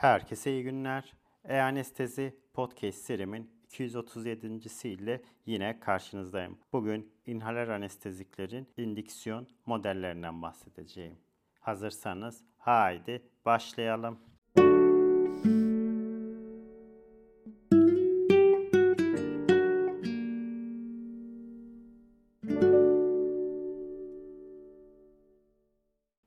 Herkese iyi günler. E-Anestezi Podcast serimin 237. ile yine karşınızdayım. Bugün inhaler anesteziklerin indiksiyon modellerinden bahsedeceğim. Hazırsanız haydi başlayalım.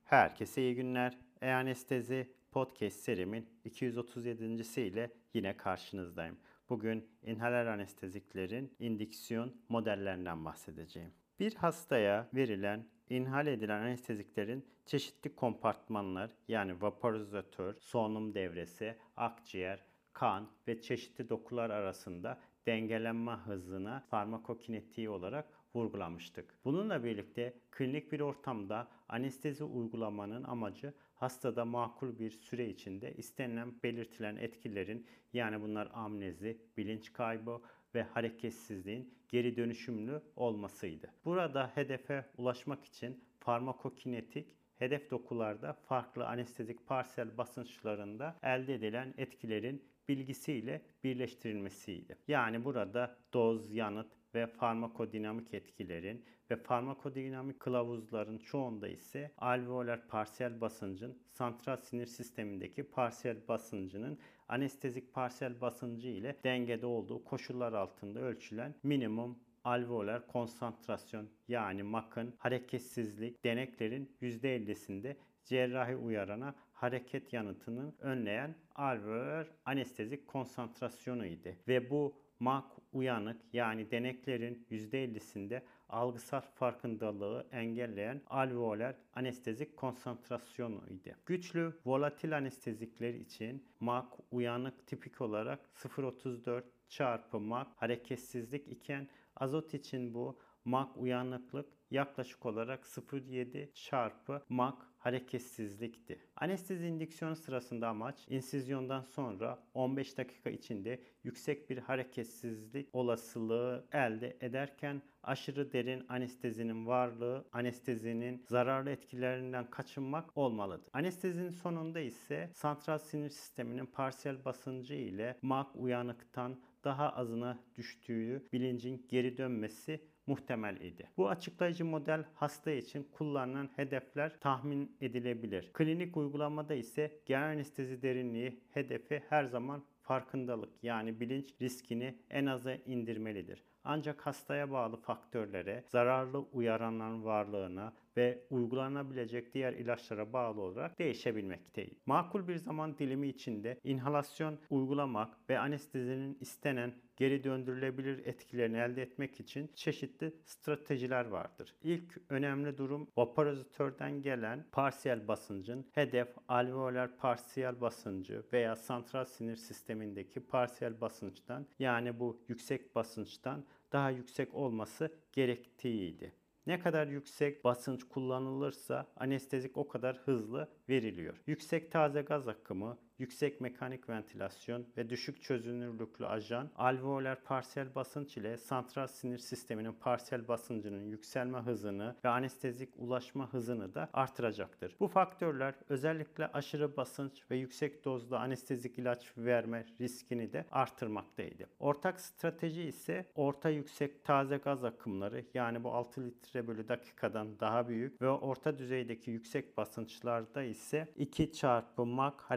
Herkese iyi günler. E-Anestezi Podcast serimin 237. ile yine karşınızdayım. Bugün inhaler anesteziklerin indiksiyon modellerinden bahsedeceğim. Bir hastaya verilen inhal edilen anesteziklerin çeşitli kompartmanlar yani vaporizatör, solunum devresi, akciğer, kan ve çeşitli dokular arasında dengelenme hızına farmakokinetiği olarak vurgulamıştık. Bununla birlikte klinik bir ortamda anestezi uygulamanın amacı hastada makul bir süre içinde istenilen belirtilen etkilerin yani bunlar amnezi, bilinç kaybı ve hareketsizliğin geri dönüşümlü olmasıydı. Burada hedefe ulaşmak için farmakokinetik hedef dokularda farklı anestezik parsel basınçlarında elde edilen etkilerin bilgisiyle birleştirilmesiydi. Yani burada doz, yanıt ve farmakodinamik etkilerin ve farmakodinamik kılavuzların çoğunda ise alveolar parsiyel basıncın santral sinir sistemindeki parsiyel basıncının anestezik parsiyel basıncı ile dengede olduğu koşullar altında ölçülen minimum alveolar konsantrasyon yani MAK'ın hareketsizlik deneklerin %50'sinde cerrahi uyarana hareket yanıtının önleyen alveolar anestezik konsantrasyonu idi. Ve bu MAK uyanık yani deneklerin %50'sinde algısal farkındalığı engelleyen alveolar anestezik konsantrasyonu idi. Güçlü volatil anestezikler için MAK uyanık tipik olarak 0.34 çarpı MAK hareketsizlik iken azot için bu MAK uyanıklık yaklaşık olarak 0.7 çarpı MAK hareketsizlikti. Anestezi indüksiyonu sırasında amaç insizyondan sonra 15 dakika içinde yüksek bir hareketsizlik olasılığı elde ederken aşırı derin anestezinin varlığı anestezinin zararlı etkilerinden kaçınmak olmalıdır. Anestezinin sonunda ise santral sinir sisteminin parsiyel basıncı ile MAK uyanıktan daha azına düştüğü bilincin geri dönmesi muhtemel idi. Bu açıklayıcı model hasta için kullanılan hedefler tahmin edilebilir. Klinik uygulamada ise genel anestezi derinliği hedefi her zaman farkındalık yani bilinç riskini en aza indirmelidir. Ancak hastaya bağlı faktörlere, zararlı uyaranların varlığına ve uygulanabilecek diğer ilaçlara bağlı olarak değişebilmektedir. Makul bir zaman dilimi içinde inhalasyon uygulamak ve anestezinin istenen geri döndürülebilir etkilerini elde etmek için çeşitli stratejiler vardır. İlk önemli durum vaporizatörden gelen parsiyel basıncın hedef alveolar parsiyel basıncı veya santral sinir sistemindeki parsiyel basınçtan yani bu yüksek basınçtan daha yüksek olması gerektiğiydi. Ne kadar yüksek basınç kullanılırsa anestezik o kadar hızlı veriliyor. Yüksek taze gaz akımı, yüksek mekanik ventilasyon ve düşük çözünürlüklü ajan alveolar parsiyel basınç ile santral sinir sisteminin parsiyel basıncının yükselme hızını ve anestezik ulaşma hızını da artıracaktır. Bu faktörler özellikle aşırı basınç ve yüksek dozda anestezik ilaç verme riskini de artırmaktaydı. Ortak strateji ise orta yüksek taze gaz akımları yani bu 6 litre bölü dakikadan daha büyük ve orta düzeydeki yüksek basınçlarda ise 2 çarpı mak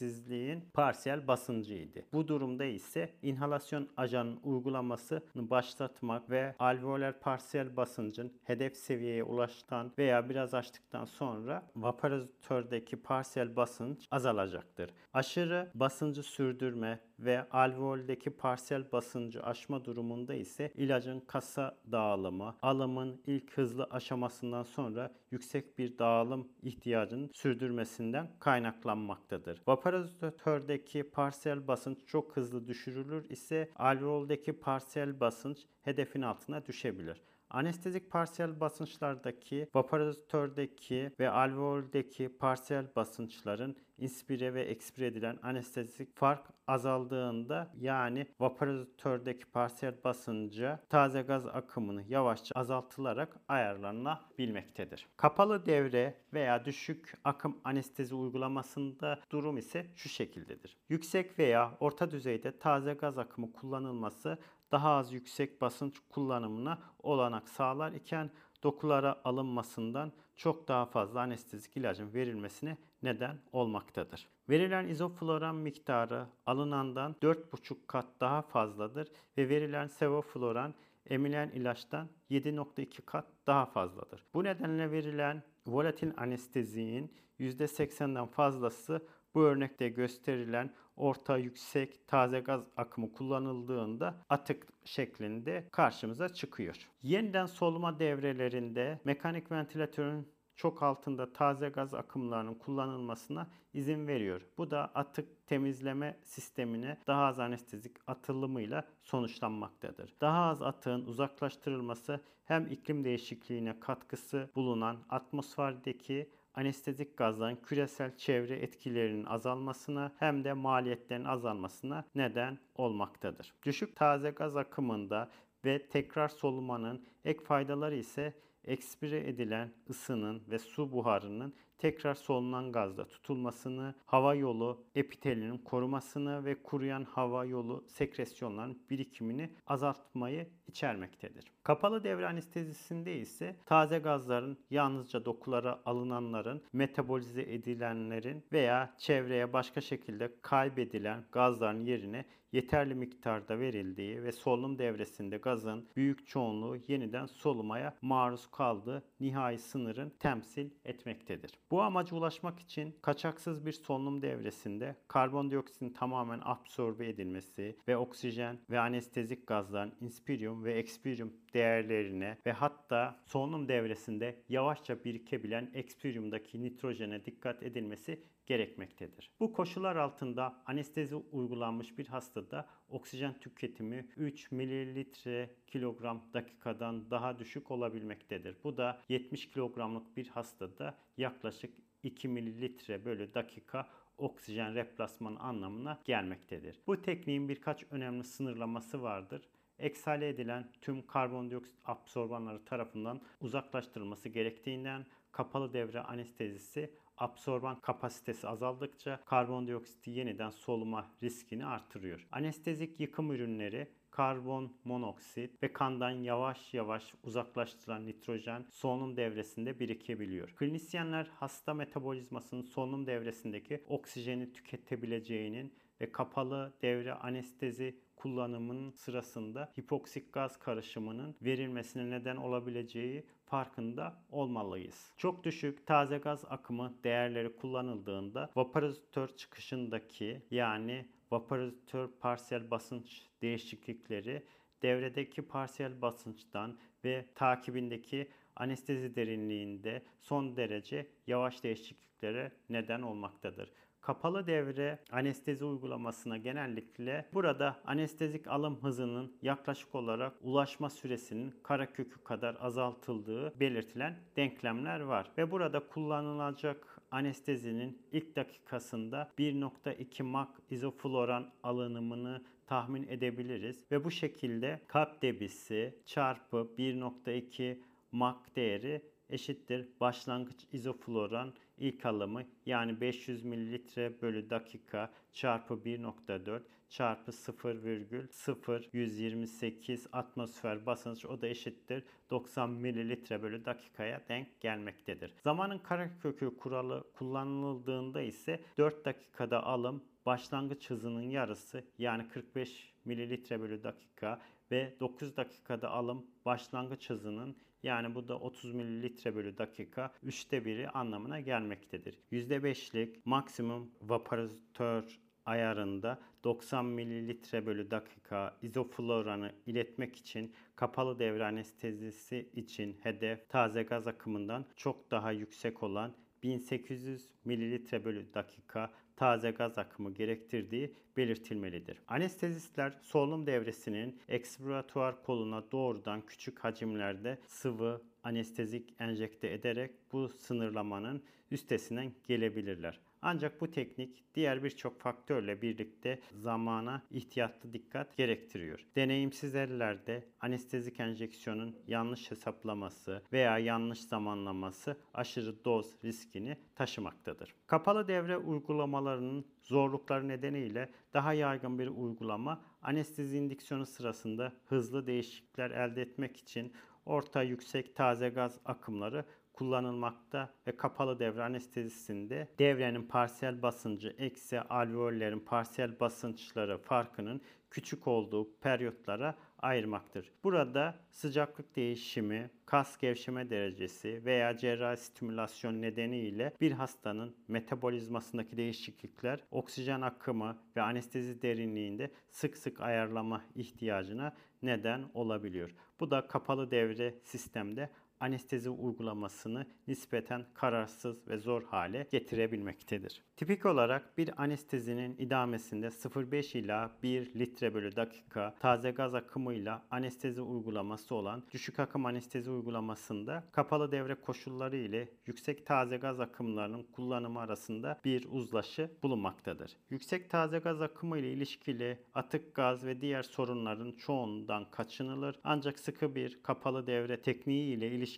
hareketsizliğin parsiyel basıncıydı. Bu durumda ise inhalasyon ajanın uygulamasını başlatmak ve alveolar parsiyel basıncın hedef seviyeye ulaştıktan veya biraz açtıktan sonra vaporizatördeki parsiyel basınç azalacaktır. Aşırı basıncı sürdürme ve alveoldeki parsiyel basıncı aşma durumunda ise ilacın kasa dağılımı, alımın ilk hızlı aşamasından sonra yüksek bir dağılım ihtiyacının sürdürmesinden kaynaklanmaktadır. Vaporizatördeki parsiyel basınç çok hızlı düşürülür ise alveoldeki parsiyel basınç hedefin altına düşebilir. Anestezik parsiyel basınçlardaki vaporizatördeki ve alveoldeki parsiyel basınçların inspire ve ekspire edilen anestezik fark azaldığında yani vaporizatördeki parsiyel basınca taze gaz akımını yavaşça azaltılarak ayarlanabilmektedir. Kapalı devre veya düşük akım anestezi uygulamasında durum ise şu şekildedir. Yüksek veya orta düzeyde taze gaz akımı kullanılması daha az yüksek basınç kullanımına olanak sağlar iken dokulara alınmasından çok daha fazla anestezik ilacın verilmesine neden olmaktadır. Verilen izofloran miktarı alınandan 4,5 kat daha fazladır ve verilen sevofloran emilen ilaçtan 7,2 kat daha fazladır. Bu nedenle verilen volatil anesteziğin %80'den fazlası bu örnekte gösterilen orta yüksek taze gaz akımı kullanıldığında atık şeklinde karşımıza çıkıyor. Yeniden soluma devrelerinde mekanik ventilatörün çok altında taze gaz akımlarının kullanılmasına izin veriyor. Bu da atık temizleme sistemine daha az anestezik atılımıyla sonuçlanmaktadır. Daha az atığın uzaklaştırılması hem iklim değişikliğine katkısı bulunan atmosferdeki anestezik gazların küresel çevre etkilerinin azalmasına hem de maliyetlerin azalmasına neden olmaktadır. Düşük taze gaz akımında ve tekrar solumanın ek faydaları ise ekspire edilen ısının ve su buharının tekrar solunan gazda tutulmasını, hava yolu epitelinin korumasını ve kuruyan hava yolu sekresyonların birikimini azaltmayı içermektedir. Kapalı devre anestezisinde ise taze gazların yalnızca dokulara alınanların, metabolize edilenlerin veya çevreye başka şekilde kaybedilen gazların yerine yeterli miktarda verildiği ve solunum devresinde gazın büyük çoğunluğu yeniden solumaya maruz kaldığı nihai sınırın temsil etmektedir. Bu amaca ulaşmak için kaçaksız bir solunum devresinde karbondioksitin tamamen absorbe edilmesi ve oksijen ve anestezik gazların inspirium ve expirium değerlerine ve hatta solunum devresinde yavaşça birikebilen expiriumdaki nitrojene dikkat edilmesi gerekmektedir. Bu koşullar altında anestezi uygulanmış bir hastada oksijen tüketimi 3 mililitre kilogram dakikadan daha düşük olabilmektedir. Bu da 70 kilogramlık bir hastada yaklaşık 2 mililitre bölü dakika oksijen replasman anlamına gelmektedir. Bu tekniğin birkaç önemli sınırlaması vardır eksale edilen tüm karbondioksit absorbanları tarafından uzaklaştırılması gerektiğinden kapalı devre anestezisi absorban kapasitesi azaldıkça karbondioksiti yeniden soluma riskini artırıyor. Anestezik yıkım ürünleri karbon monoksit ve kandan yavaş yavaş uzaklaştırılan nitrojen solunum devresinde birikebiliyor. Klinisyenler hasta metabolizmasının solunum devresindeki oksijeni tüketebileceğinin ve kapalı devre anestezi kullanımının sırasında hipoksik gaz karışımının verilmesine neden olabileceği farkında olmalıyız. Çok düşük taze gaz akımı değerleri kullanıldığında vaporizatör çıkışındaki yani vaporizatör parsiyel basınç değişiklikleri devredeki parsiyel basınçtan ve takibindeki anestezi derinliğinde son derece yavaş değişikliklere neden olmaktadır kapalı devre anestezi uygulamasına genellikle burada anestezik alım hızının yaklaşık olarak ulaşma süresinin karekökü kadar azaltıldığı belirtilen denklemler var. Ve burada kullanılacak anestezinin ilk dakikasında 1.2 mak izofloran alınımını tahmin edebiliriz ve bu şekilde kalp debisi çarpı 1.2 mak değeri eşittir. Başlangıç izofloran ilk alımı yani 500 mililitre bölü dakika çarpı 1.4 çarpı 0,0128 atmosfer basınç o da eşittir 90 mililitre bölü dakikaya denk gelmektedir. Zamanın karekökü kuralı kullanıldığında ise 4 dakikada alım başlangıç hızının yarısı yani 45 mililitre bölü dakika ve 9 dakikada alım başlangıç hızının yani bu da 30 mililitre bölü dakika 3'te biri anlamına gelmektedir. %5'lik maksimum vaporizatör ayarında 90 mililitre bölü dakika izofloranı iletmek için kapalı devre anestezisi için hedef taze gaz akımından çok daha yüksek olan 1800 mililitre bölü dakika taze gaz akımı gerektirdiği belirtilmelidir. Anestezistler solunum devresinin ekspiratuar koluna doğrudan küçük hacimlerde sıvı anestezik enjekte ederek bu sınırlamanın üstesinden gelebilirler. Ancak bu teknik diğer birçok faktörle birlikte zamana ihtiyatlı dikkat gerektiriyor. Deneyimsiz ellerde anestezik enjeksiyonun yanlış hesaplaması veya yanlış zamanlaması aşırı doz riskini taşımaktadır. Kapalı devre uygulamalarının zorlukları nedeniyle daha yaygın bir uygulama anestezi indüksiyonu sırasında hızlı değişiklikler elde etmek için orta yüksek taze gaz akımları kullanılmakta ve kapalı devre anestezisinde devrenin parsiyel basıncı eksi alveollerin parsiyel basınçları farkının küçük olduğu periyotlara ayırmaktır. Burada sıcaklık değişimi, kas gevşeme derecesi veya cerrahi stimülasyon nedeniyle bir hastanın metabolizmasındaki değişiklikler oksijen akımı ve anestezi derinliğinde sık sık ayarlama ihtiyacına neden olabiliyor. Bu da kapalı devre sistemde anestezi uygulamasını nispeten kararsız ve zor hale getirebilmektedir. Tipik olarak bir anestezinin idamesinde 0,5 ila 1 litre bölü dakika taze gaz akımıyla anestezi uygulaması olan düşük akım anestezi uygulamasında kapalı devre koşulları ile yüksek taze gaz akımlarının kullanımı arasında bir uzlaşı bulunmaktadır. Yüksek taze gaz akımı ile ilişkili atık gaz ve diğer sorunların çoğundan kaçınılır ancak sıkı bir kapalı devre tekniği ile ilişkili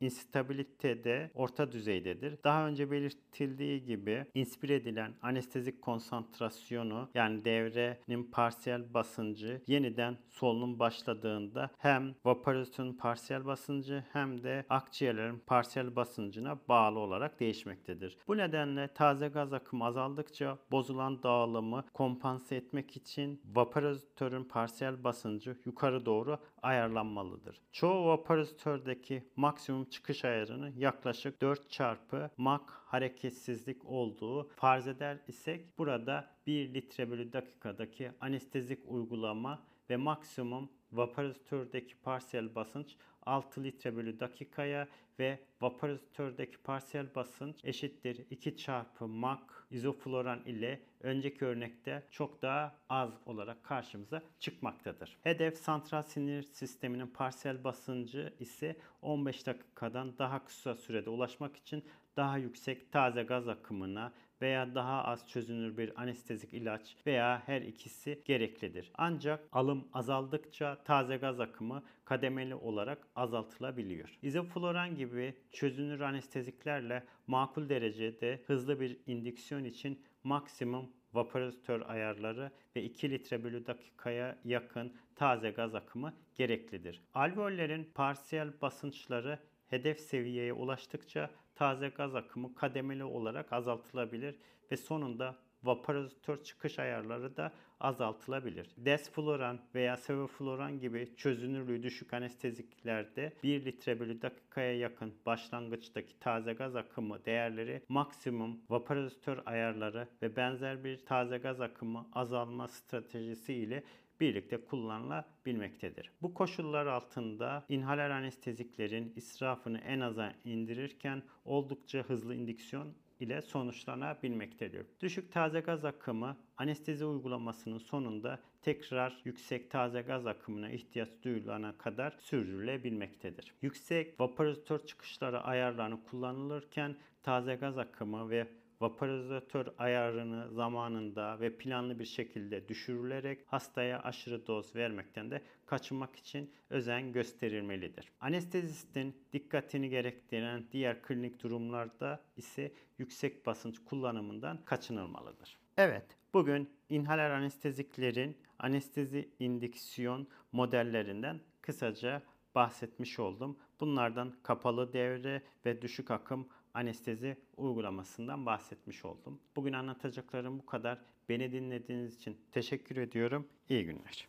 instabilite de orta düzeydedir. Daha önce belirtildiği gibi inspire edilen anestezik konsantrasyonu yani devrenin parsiyel basıncı yeniden solunum başladığında hem vaporizatörün parsiyel basıncı hem de akciğerlerin parsiyel basıncına bağlı olarak değişmektedir. Bu nedenle taze gaz akımı azaldıkça bozulan dağılımı kompanse etmek için vaporizatörün parsiyel basıncı yukarı doğru ayarlanmalıdır. Çoğu vaporizatördeki maksimum çıkış ayarını yaklaşık 4 çarpı Mach hareketsizlik olduğu farz eder isek burada 1 litre bölü dakikadaki anestezik uygulama ve maksimum vaporizatördeki parsiyel basınç 6 litre bölü dakikaya ve vaporizatördeki parsiyel basınç eşittir 2 çarpı Mach izofloran ile önceki örnekte çok daha az olarak karşımıza çıkmaktadır. Hedef santral sinir sisteminin parsiyel basıncı ise 15 dakikadan daha kısa sürede ulaşmak için daha yüksek taze gaz akımına veya daha az çözünür bir anestezik ilaç veya her ikisi gereklidir. Ancak alım azaldıkça taze gaz akımı kademeli olarak azaltılabiliyor. İzofloran gibi çözünür anesteziklerle makul derecede hızlı bir indüksiyon için maksimum vaporizatör ayarları ve 2 litre bölü dakikaya yakın taze gaz akımı gereklidir. Alveollerin parsiyel basınçları hedef seviyeye ulaştıkça taze gaz akımı kademeli olarak azaltılabilir ve sonunda vaporizatör çıkış ayarları da azaltılabilir. Desfloran veya sevofloran gibi çözünürlüğü düşük anesteziklerde 1 litre bölü dakikaya yakın başlangıçtaki taze gaz akımı değerleri maksimum vaporizatör ayarları ve benzer bir taze gaz akımı azalma stratejisi ile birlikte kullanılabilmektedir. Bu koşullar altında inhaler anesteziklerin israfını en aza indirirken oldukça hızlı indüksiyon ile sonuçlanabilmektedir. Düşük taze gaz akımı anestezi uygulamasının sonunda tekrar yüksek taze gaz akımına ihtiyaç duyulana kadar sürdürülebilmektedir. Yüksek vaporizatör çıkışları ayarlarını kullanılırken taze gaz akımı ve vaporizatör ayarını zamanında ve planlı bir şekilde düşürülerek hastaya aşırı doz vermekten de kaçınmak için özen gösterilmelidir. Anestezistin dikkatini gerektiren diğer klinik durumlarda ise yüksek basınç kullanımından kaçınılmalıdır. Evet, bugün inhaler anesteziklerin anestezi indüksiyon modellerinden kısaca bahsetmiş oldum. Bunlardan kapalı devre ve düşük akım anestezi uygulamasından bahsetmiş oldum. Bugün anlatacaklarım bu kadar. Beni dinlediğiniz için teşekkür ediyorum. İyi günler.